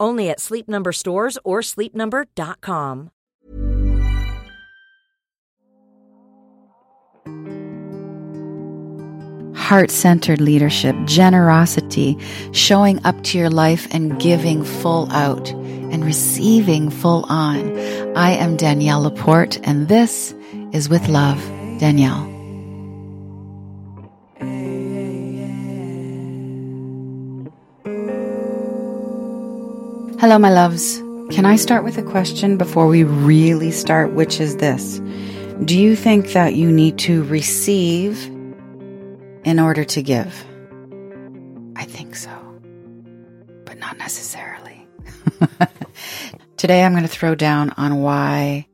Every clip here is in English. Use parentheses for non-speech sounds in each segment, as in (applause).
Only at Sleep Number stores or sleepnumber.com. Heart centered leadership, generosity, showing up to your life and giving full out and receiving full on. I am Danielle Laporte, and this is With Love, Danielle. Hello, my loves. Can I start with a question before we really start, which is this? Do you think that you need to receive in order to give? I think so, but not necessarily. (laughs) Today, I'm going to throw down on why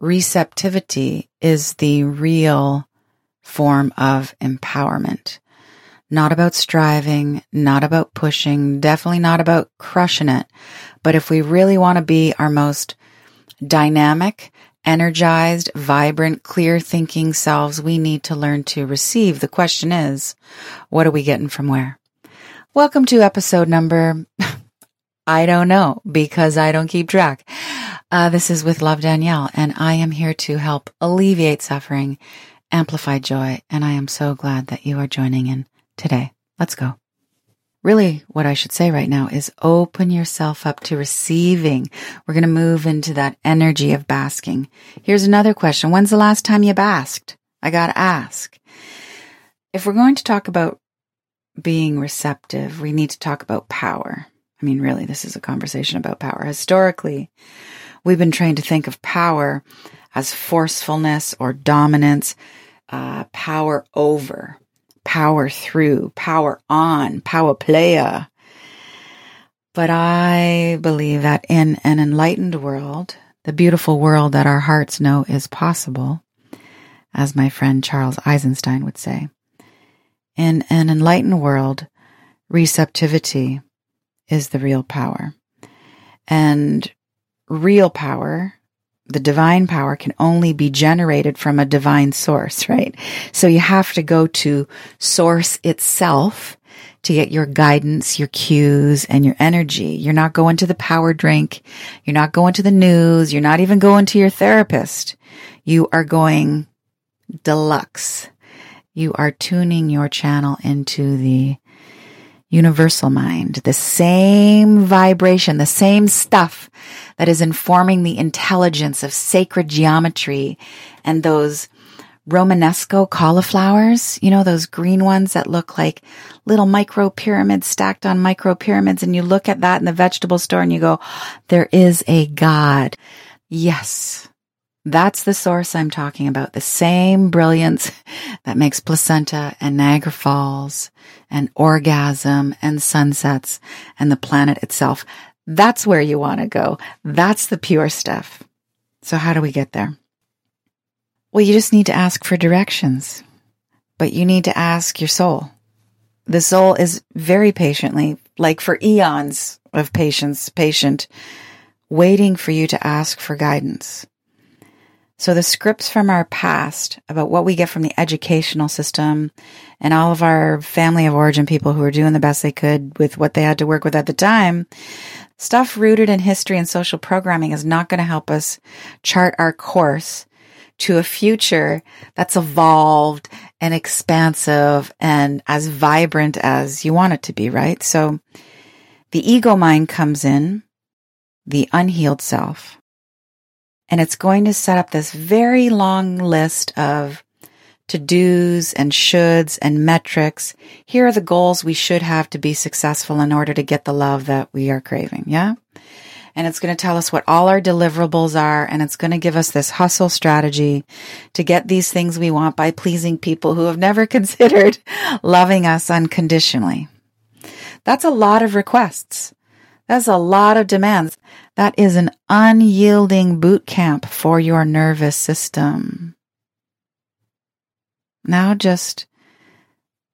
receptivity is the real form of empowerment. Not about striving, not about pushing, definitely not about crushing it. But if we really want to be our most dynamic, energized, vibrant, clear thinking selves, we need to learn to receive. The question is, what are we getting from where? Welcome to episode number, (laughs) I don't know because I don't keep track. Uh, this is with Love Danielle and I am here to help alleviate suffering, amplify joy. And I am so glad that you are joining in today. Let's go. Really, what I should say right now is open yourself up to receiving. We're going to move into that energy of basking. Here's another question. When's the last time you basked? I got to ask. If we're going to talk about being receptive, we need to talk about power. I mean, really, this is a conversation about power. Historically, we've been trained to think of power as forcefulness or dominance, uh, power over power through, power on, power playa. But I believe that in an enlightened world, the beautiful world that our hearts know is possible, as my friend Charles Eisenstein would say, in an enlightened world, receptivity is the real power. And real power the divine power can only be generated from a divine source, right? So you have to go to source itself to get your guidance, your cues, and your energy. You're not going to the power drink. You're not going to the news. You're not even going to your therapist. You are going deluxe. You are tuning your channel into the universal mind, the same vibration, the same stuff that is informing the intelligence of sacred geometry and those Romanesco cauliflowers, you know, those green ones that look like little micro pyramids stacked on micro pyramids. And you look at that in the vegetable store and you go, there is a God. Yes. That's the source I'm talking about. The same brilliance (laughs) that makes placenta and Niagara Falls and orgasm and sunsets and the planet itself. That's where you want to go. That's the pure stuff. So how do we get there? Well, you just need to ask for directions, but you need to ask your soul. The soul is very patiently, like for eons of patience, patient, waiting for you to ask for guidance. So the scripts from our past about what we get from the educational system and all of our family of origin people who are doing the best they could with what they had to work with at the time, stuff rooted in history and social programming is not going to help us chart our course to a future that's evolved and expansive and as vibrant as you want it to be, right? So the ego mind comes in, the unhealed self, and it's going to set up this very long list of to do's and shoulds and metrics. Here are the goals we should have to be successful in order to get the love that we are craving. Yeah. And it's going to tell us what all our deliverables are. And it's going to give us this hustle strategy to get these things we want by pleasing people who have never (laughs) considered loving us unconditionally. That's a lot of requests. That's a lot of demands. That is an unyielding boot camp for your nervous system. Now just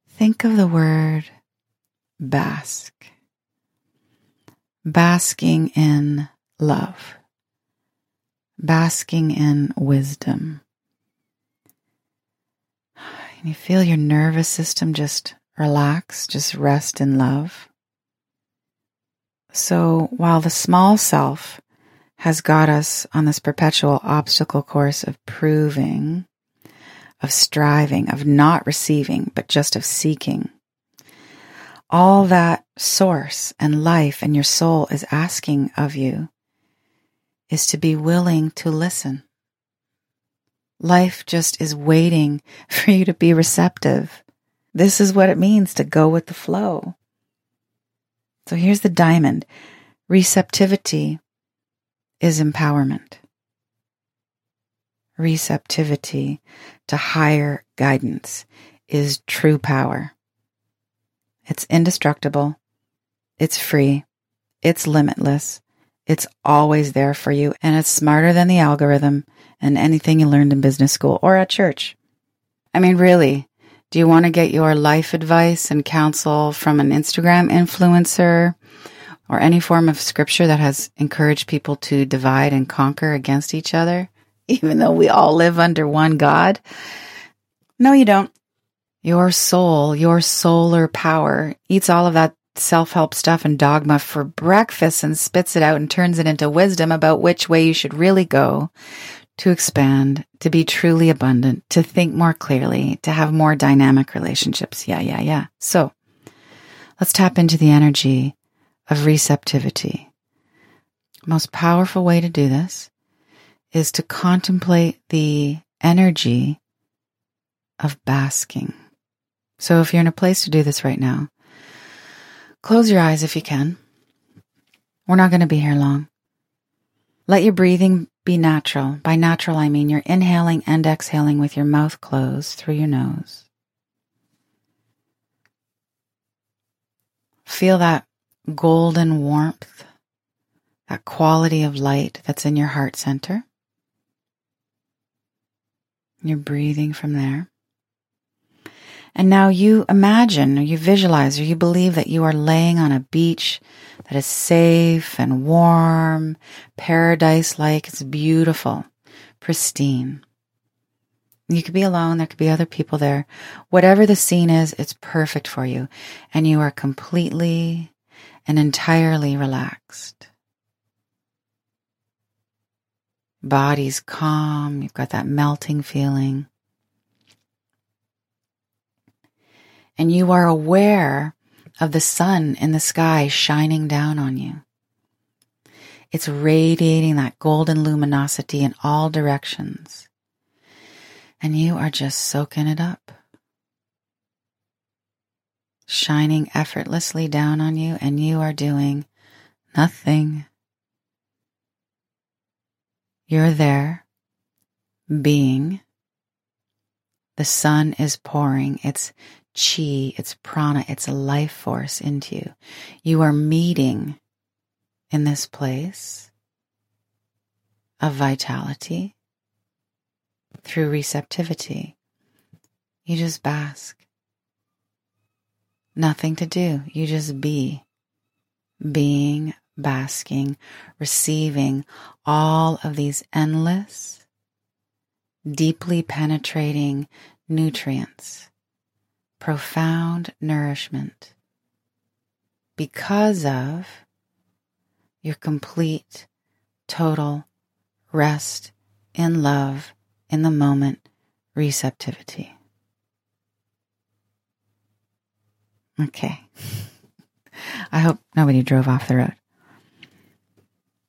think of the word bask. Basking in love. Basking in wisdom. And you feel your nervous system just relax, just rest in love. So while the small self has got us on this perpetual obstacle course of proving, of striving, of not receiving, but just of seeking, all that source and life and your soul is asking of you is to be willing to listen. Life just is waiting (laughs) for you to be receptive. This is what it means to go with the flow. So here's the diamond receptivity is empowerment. Receptivity to higher guidance is true power. It's indestructible. It's free. It's limitless. It's always there for you. And it's smarter than the algorithm and anything you learned in business school or at church. I mean, really, do you want to get your life advice and counsel from an Instagram influencer or any form of scripture that has encouraged people to divide and conquer against each other, (laughs) even though we all live under one God? No, you don't. Your soul, your solar power eats all of that self help stuff and dogma for breakfast and spits it out and turns it into wisdom about which way you should really go to expand, to be truly abundant, to think more clearly, to have more dynamic relationships. Yeah, yeah, yeah. So let's tap into the energy of receptivity. Most powerful way to do this is to contemplate the energy of basking. So if you're in a place to do this right now, close your eyes if you can. We're not going to be here long. Let your breathing be natural. By natural, I mean you're inhaling and exhaling with your mouth closed through your nose. Feel that golden warmth, that quality of light that's in your heart center. You're breathing from there. And now you imagine or you visualize or you believe that you are laying on a beach that is safe and warm, paradise like. It's beautiful, pristine. You could be alone. There could be other people there. Whatever the scene is, it's perfect for you. And you are completely and entirely relaxed. Body's calm. You've got that melting feeling. And you are aware of the sun in the sky shining down on you. It's radiating that golden luminosity in all directions. And you are just soaking it up. Shining effortlessly down on you, and you are doing nothing. You're there, being. The sun is pouring its chi, it's prana, it's a life force into you. You are meeting in this place of vitality through receptivity. You just bask. Nothing to do. You just be. Being, basking, receiving all of these endless, deeply penetrating nutrients profound nourishment because of your complete, total rest in love in the moment receptivity. Okay. (laughs) I hope nobody drove off the road.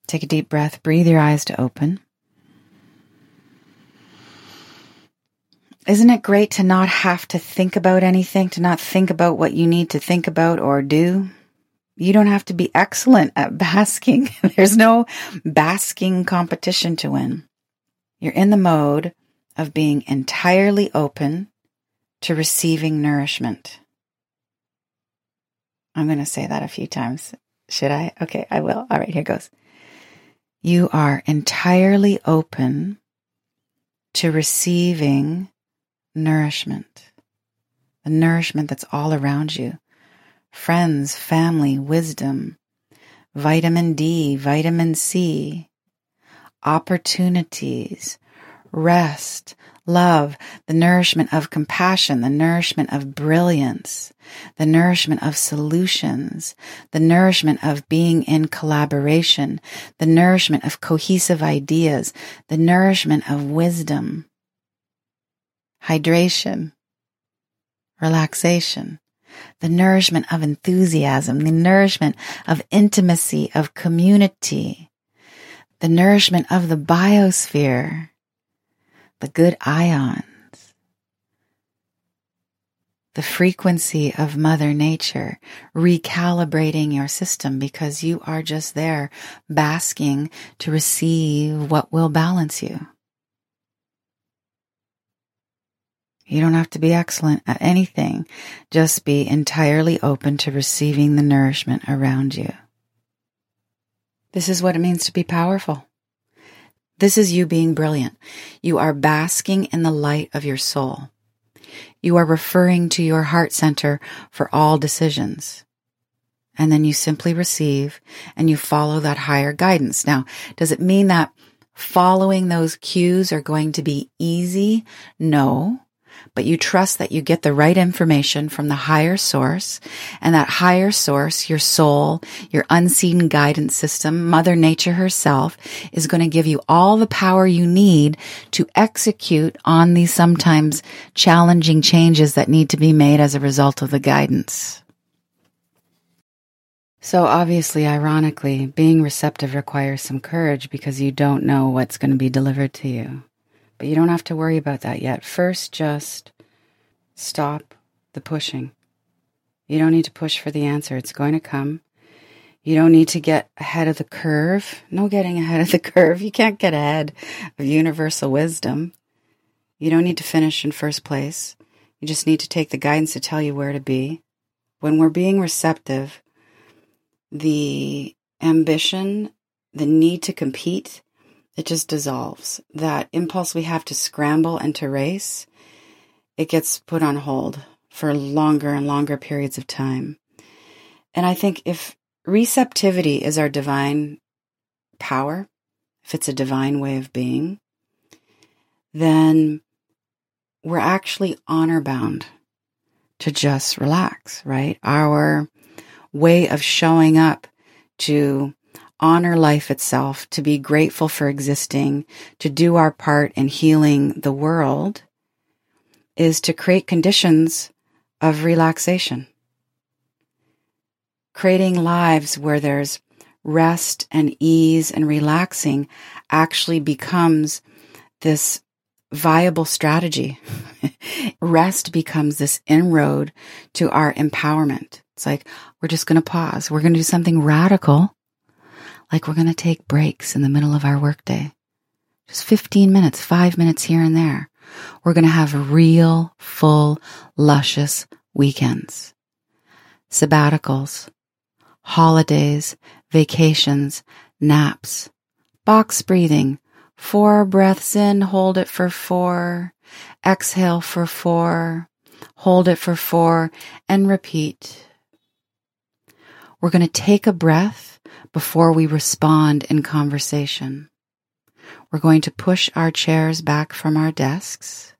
Take a deep breath, breathe your eyes to open. Isn't it great to not have to think about anything, to not think about what you need to think about or do? You don't have to be excellent at (laughs) basking. There's no basking competition to win. You're in the mode of being entirely open to receiving nourishment. I'm going to say that a few times. Should I? Okay, I will. All right, here goes. You are entirely open to receiving nourishment, the nourishment that's all around you. Friends, family, wisdom, vitamin D, vitamin C, opportunities, rest, love, the nourishment of compassion, the nourishment of brilliance, the nourishment of solutions, the nourishment of being in collaboration, the nourishment of cohesive ideas, the nourishment of wisdom, hydration, relaxation, the nourishment of enthusiasm, the nourishment of intimacy, of community, the nourishment of the biosphere, the good ions, the frequency of Mother Nature, recalibrating your system because you are just there basking to receive what will balance you. You don't have to be excellent at anything. Just be entirely open to receiving the nourishment around you. This is what it means to be powerful. This is you being brilliant. You are basking in the light of your soul. You are referring to your heart center for all decisions. And then you simply receive and you follow that higher guidance. Now, does it mean that following those cues are going to be easy? No but you trust that you get the right information from the higher source and that higher source, your soul, your unseen guidance system, mother nature herself is going to give you all the power you need to execute on these sometimes challenging changes that need to be made as a result of the guidance. So obviously, ironically, being receptive requires some courage because you don't know what's going to be delivered to you. But you don't have to worry about that yet. First, just stop the pushing. You don't need to push for the answer, it's going to come. You don't need to get ahead of the curve. No getting ahead of the curve. You can't get ahead of universal wisdom. You don't need to finish in first place. You just need to take the guidance to tell you where to be. When we're being receptive, the ambition, the need to compete, it just dissolves. That impulse we have to scramble and to race, it gets put on hold for longer and longer periods of time. And I think if receptivity is our divine power, if it's a divine way of being, then we're actually honor bound to just relax, right? Our way of showing up to honor life itself, to be grateful for existing, to do our part in healing the world, is to create conditions of relaxation. Creating lives where there's rest and ease and relaxing actually becomes this viable strategy. (laughs) rest becomes this inroad to our empowerment. It's like, we're just going to pause. We're going to do something radical like we're going to take breaks in the middle of our workday. Just 15 minutes, five minutes here and there. We're going to have real, full, luscious weekends. Sabbaticals, holidays, vacations, naps, box breathing, four breaths in, hold it for four, exhale for four, hold it for four, and repeat. We're going to take a breath before we respond in conversation. We're going to push our chairs back from our desks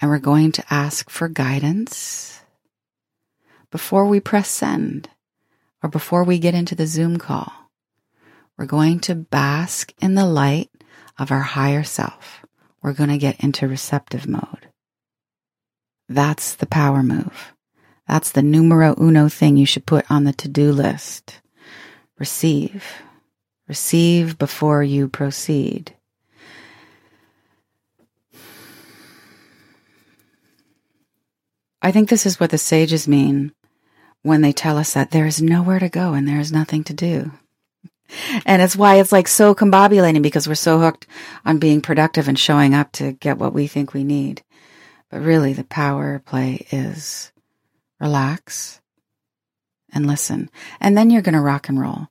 and we're going to ask for guidance before we press send or before we get into the Zoom call. We're going to bask in the light of our higher self. We're going to get into receptive mode. That's the power move. That's the numero uno thing you should put on the to do list. Receive. Receive before you proceed. I think this is what the sages mean when they tell us that there is nowhere to go and there is nothing to do. And it's why it's like so combobulating because we're so hooked on being productive and showing up to get what we think we need. But really, the power play is relax and listen. And then you're going to rock and roll.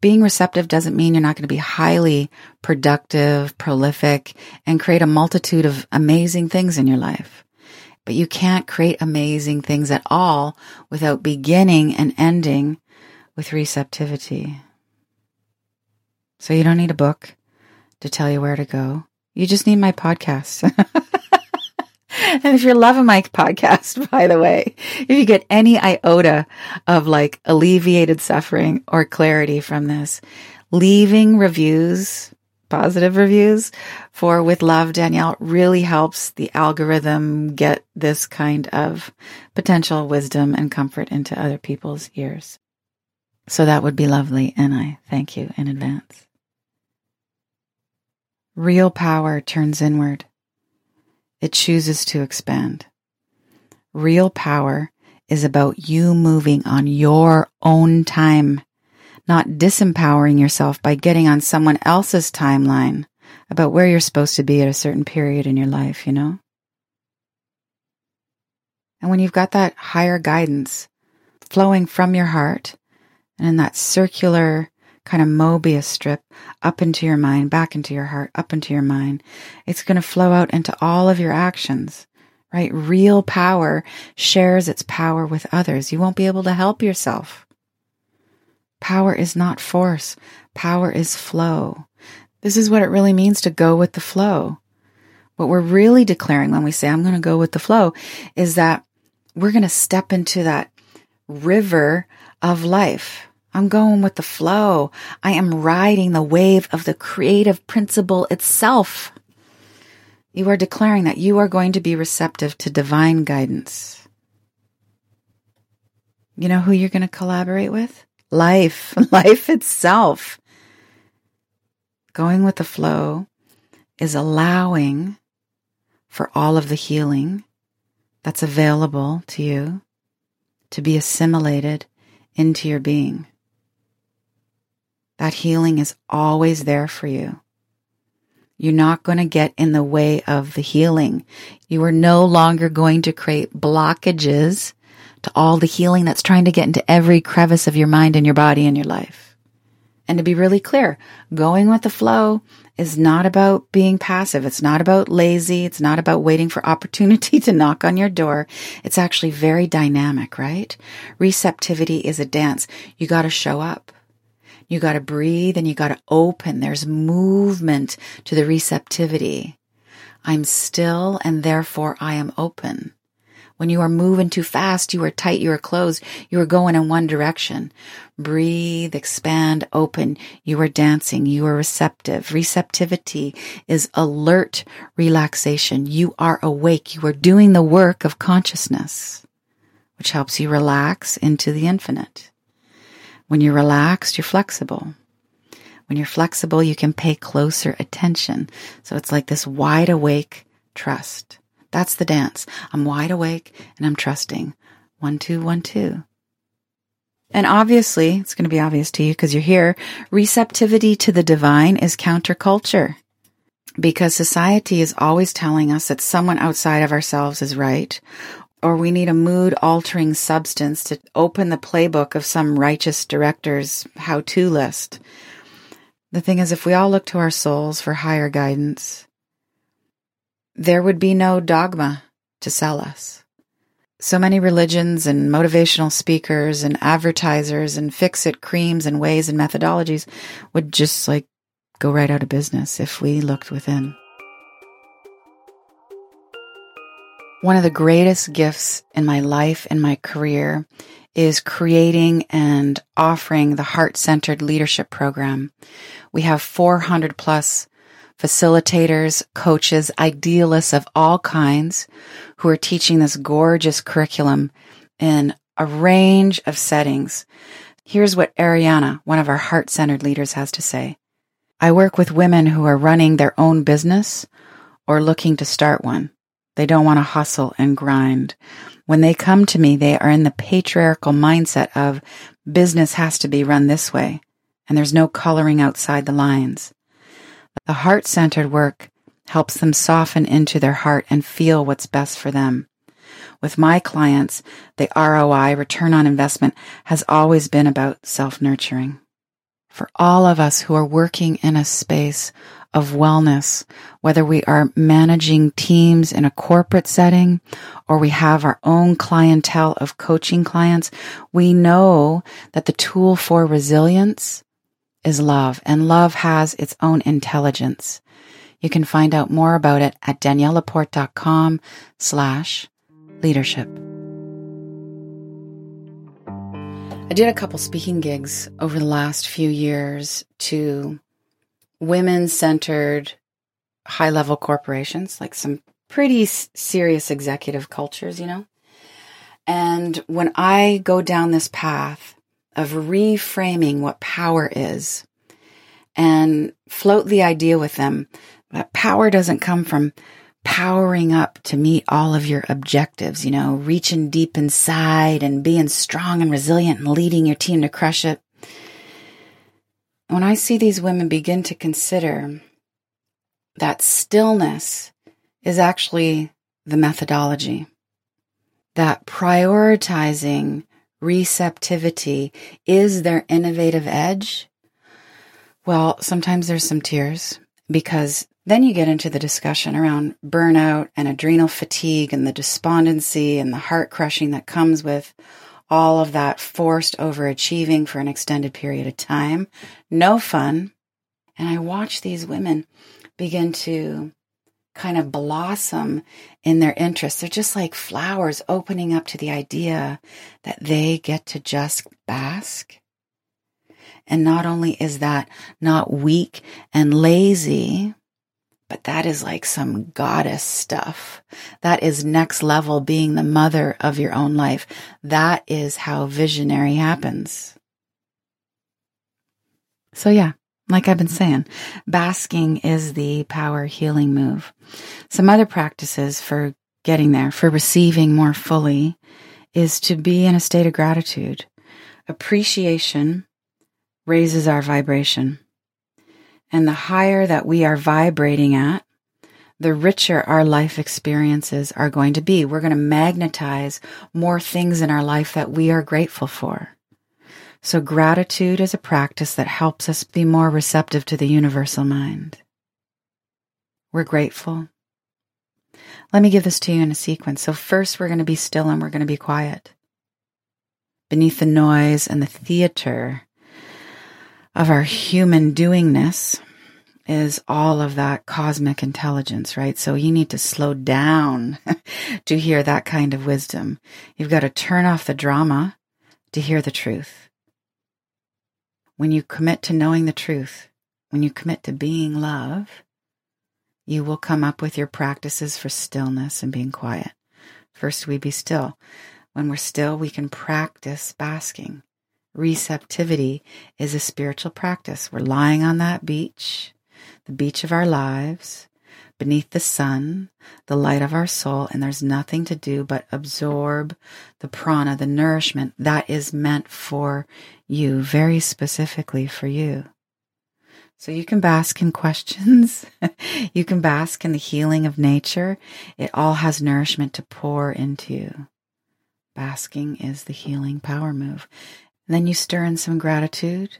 Being receptive doesn't mean you're not going to be highly productive, prolific, and create a multitude of amazing things in your life. But you can't create amazing things at all without beginning and ending with receptivity. So you don't need a book to tell you where to go. You just need my podcast. (laughs) and (laughs) if you're loving my podcast, (laughs) by the way, if you get any iota of like alleviated suffering or clarity from this, leaving reviews, positive reviews for With Love Danielle really helps the algorithm get this kind of potential wisdom and comfort into other people's ears. So that would be lovely, and I thank you in advance. Real power turns inward it chooses to expand. Real power is about you moving on your own time, not disempowering yourself by getting on someone else's timeline about where you're supposed to be at a certain period in your life, you know? And when you've got that higher guidance flowing from your heart and in that circular kind of Mobius strip up into your mind, back into your heart, up into your mind. It's going to flow out into all of your actions, right? Real power shares its power with others. You won't be able to help yourself. Power is not force. Power is flow. This is what it really means to go with the flow. What we're really declaring when we say, I'm going to go with the flow is that we're going to step into that river of life I'm going with the flow. I am riding the wave of the creative principle itself. You are declaring that you are going to be receptive to divine guidance. You know who you're going to collaborate with? Life, (laughs) life itself. Going with the flow is allowing for all of the healing that's available to you to be assimilated into your being. That healing is always there for you. You're not going to get in the way of the healing. You are no longer going to create blockages to all the healing that's trying to get into every crevice of your mind and your body and your life. And to be really clear, going with the flow is not about being passive. It's not about lazy. It's not about waiting for (laughs) opportunity to knock on your door. It's actually very dynamic, right? Receptivity is a dance. You got to show up. You got to breathe and you got to open. There's movement to the receptivity. I'm still and therefore I am open. When you are moving too fast, you are tight, you are closed, you are going in one direction. Breathe, expand, open. You are dancing, you are receptive. Receptivity is alert relaxation. You are awake, you are doing the work of consciousness, which helps you relax into the infinite. When you're relaxed, you're flexible. When you're flexible, you can pay closer attention. So it's like this wide awake trust. That's the dance. I'm wide awake and I'm trusting. One, two, one, two. And obviously, it's going to be obvious to you because you're here. Receptivity to the divine is counterculture because society is always telling us that someone outside of ourselves is right or we need a mood altering substance to open the playbook of some righteous director's how to list. The thing is, if we all look to our souls for higher guidance, there would be no dogma to sell us. So many religions and motivational speakers and advertisers and fix it creams and ways and methodologies would just like go right out of business if we looked within. One of the greatest gifts in my life and my career is creating and offering the heart centered leadership program. We have 400 plus facilitators, coaches, idealists of all kinds who are teaching this gorgeous curriculum in a range of settings. Here's what Ariana, one of our heart centered leaders, has to say. I work with women who are running their own business or looking to start one. They don't want to hustle and grind. When they come to me, they are in the patriarchal mindset of business has to be run this way, and there's no coloring outside the lines. The heart centered work helps them soften into their heart and feel what's best for them. With my clients, the ROI, return on investment, has always been about self nurturing. For all of us who are working in a space of wellness, whether we are managing teams in a corporate setting or we have our own clientele of coaching clients, we know that the tool for resilience is love and love has its own intelligence. You can find out more about it at daniellelaporte.com slash leadership. I did a couple speaking gigs over the last few years to women centered high level corporations, like some pretty serious executive cultures, you know? And when I go down this path of reframing what power is and float the idea with them that power doesn't come from powering up to meet all of your objectives, you know, reaching deep inside and being strong and resilient and leading your team to crush it. When I see these women begin to consider that stillness is actually the methodology, that prioritizing receptivity is their innovative edge, well, sometimes there's some tears because then you get into the discussion around burnout and adrenal fatigue and the despondency and the heart crushing that comes with all of that forced overachieving for an extended period of time. No fun. And I watch these women begin to kind of blossom in their interests. They're just like flowers opening up to the idea that they get to just bask. And not only is that not weak and lazy, but that is like some goddess stuff. That is next level being the mother of your own life. That is how visionary happens. So yeah, like I've been saying, basking is the power healing move. Some other practices for getting there, for receiving more fully, is to be in a state of gratitude. Appreciation raises our vibration. And the higher that we are vibrating at, the richer our life experiences are going to be. We're going to magnetize more things in our life that we are grateful for. So gratitude is a practice that helps us be more receptive to the universal mind. We're grateful. Let me give this to you in a sequence. So first we're going to be still and we're going to be quiet. Beneath the noise and the theater of our human doingness is all of that cosmic intelligence, right? So you need to slow down (laughs) to hear that kind of wisdom. You've got to turn off the drama to hear the truth. When you commit to knowing the truth, when you commit to being love, you will come up with your practices for stillness and being quiet. First, we be still. When we're still, we can practice basking. Receptivity is a spiritual practice. We're lying on that beach, the beach of our lives, beneath the sun, the light of our soul, and there's nothing to do but absorb the prana, the nourishment that is meant for you, very specifically for you. So you can bask in questions. (laughs) you can bask in the healing of nature. It all has nourishment to pour into you. Basking is the healing power move. And then you stir in some gratitude.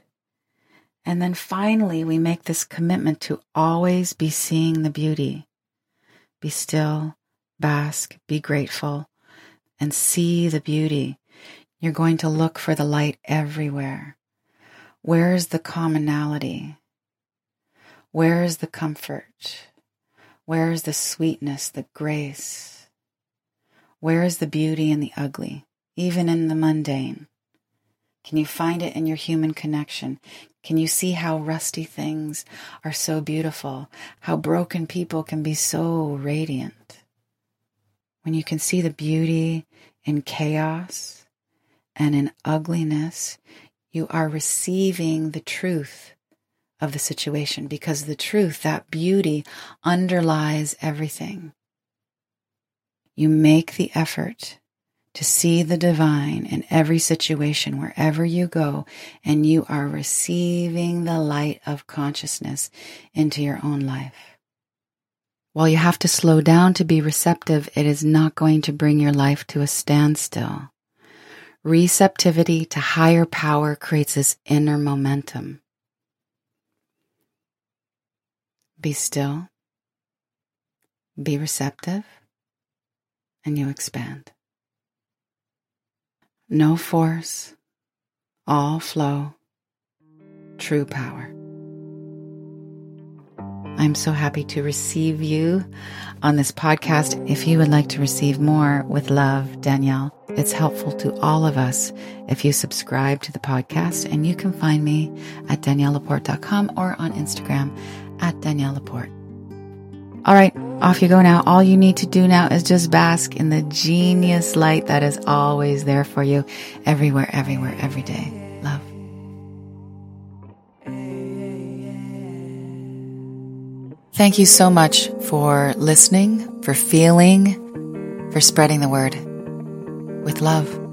And then finally, we make this commitment to always be seeing the beauty. Be still, bask, be grateful, and see the beauty. You're going to look for the light everywhere. Where is the commonality? Where is the comfort? Where is the sweetness, the grace? Where is the beauty in the ugly, even in the mundane? Can you find it in your human connection? Can you see how rusty things are so beautiful? How broken people can be so radiant? When you can see the beauty in chaos and in ugliness, you are receiving the truth of the situation because the truth, that beauty, underlies everything. You make the effort to see the divine in every situation, wherever you go, and you are receiving the light of consciousness into your own life. While you have to slow down to be receptive, it is not going to bring your life to a standstill. Receptivity to higher power creates this inner momentum. Be still, be receptive, and you expand. No force, all flow, true power. I'm so happy to receive you on this podcast. If you would like to receive more with love, Danielle, it's helpful to all of us if you subscribe to the podcast, and you can find me at daniellelaporte.com or on Instagram at Danielle Laporte. All right, off you go now. All you need to do now is just bask in the genius light that is always there for you everywhere, everywhere, every day. Love. Thank you so much for listening, for feeling, for spreading the word with love.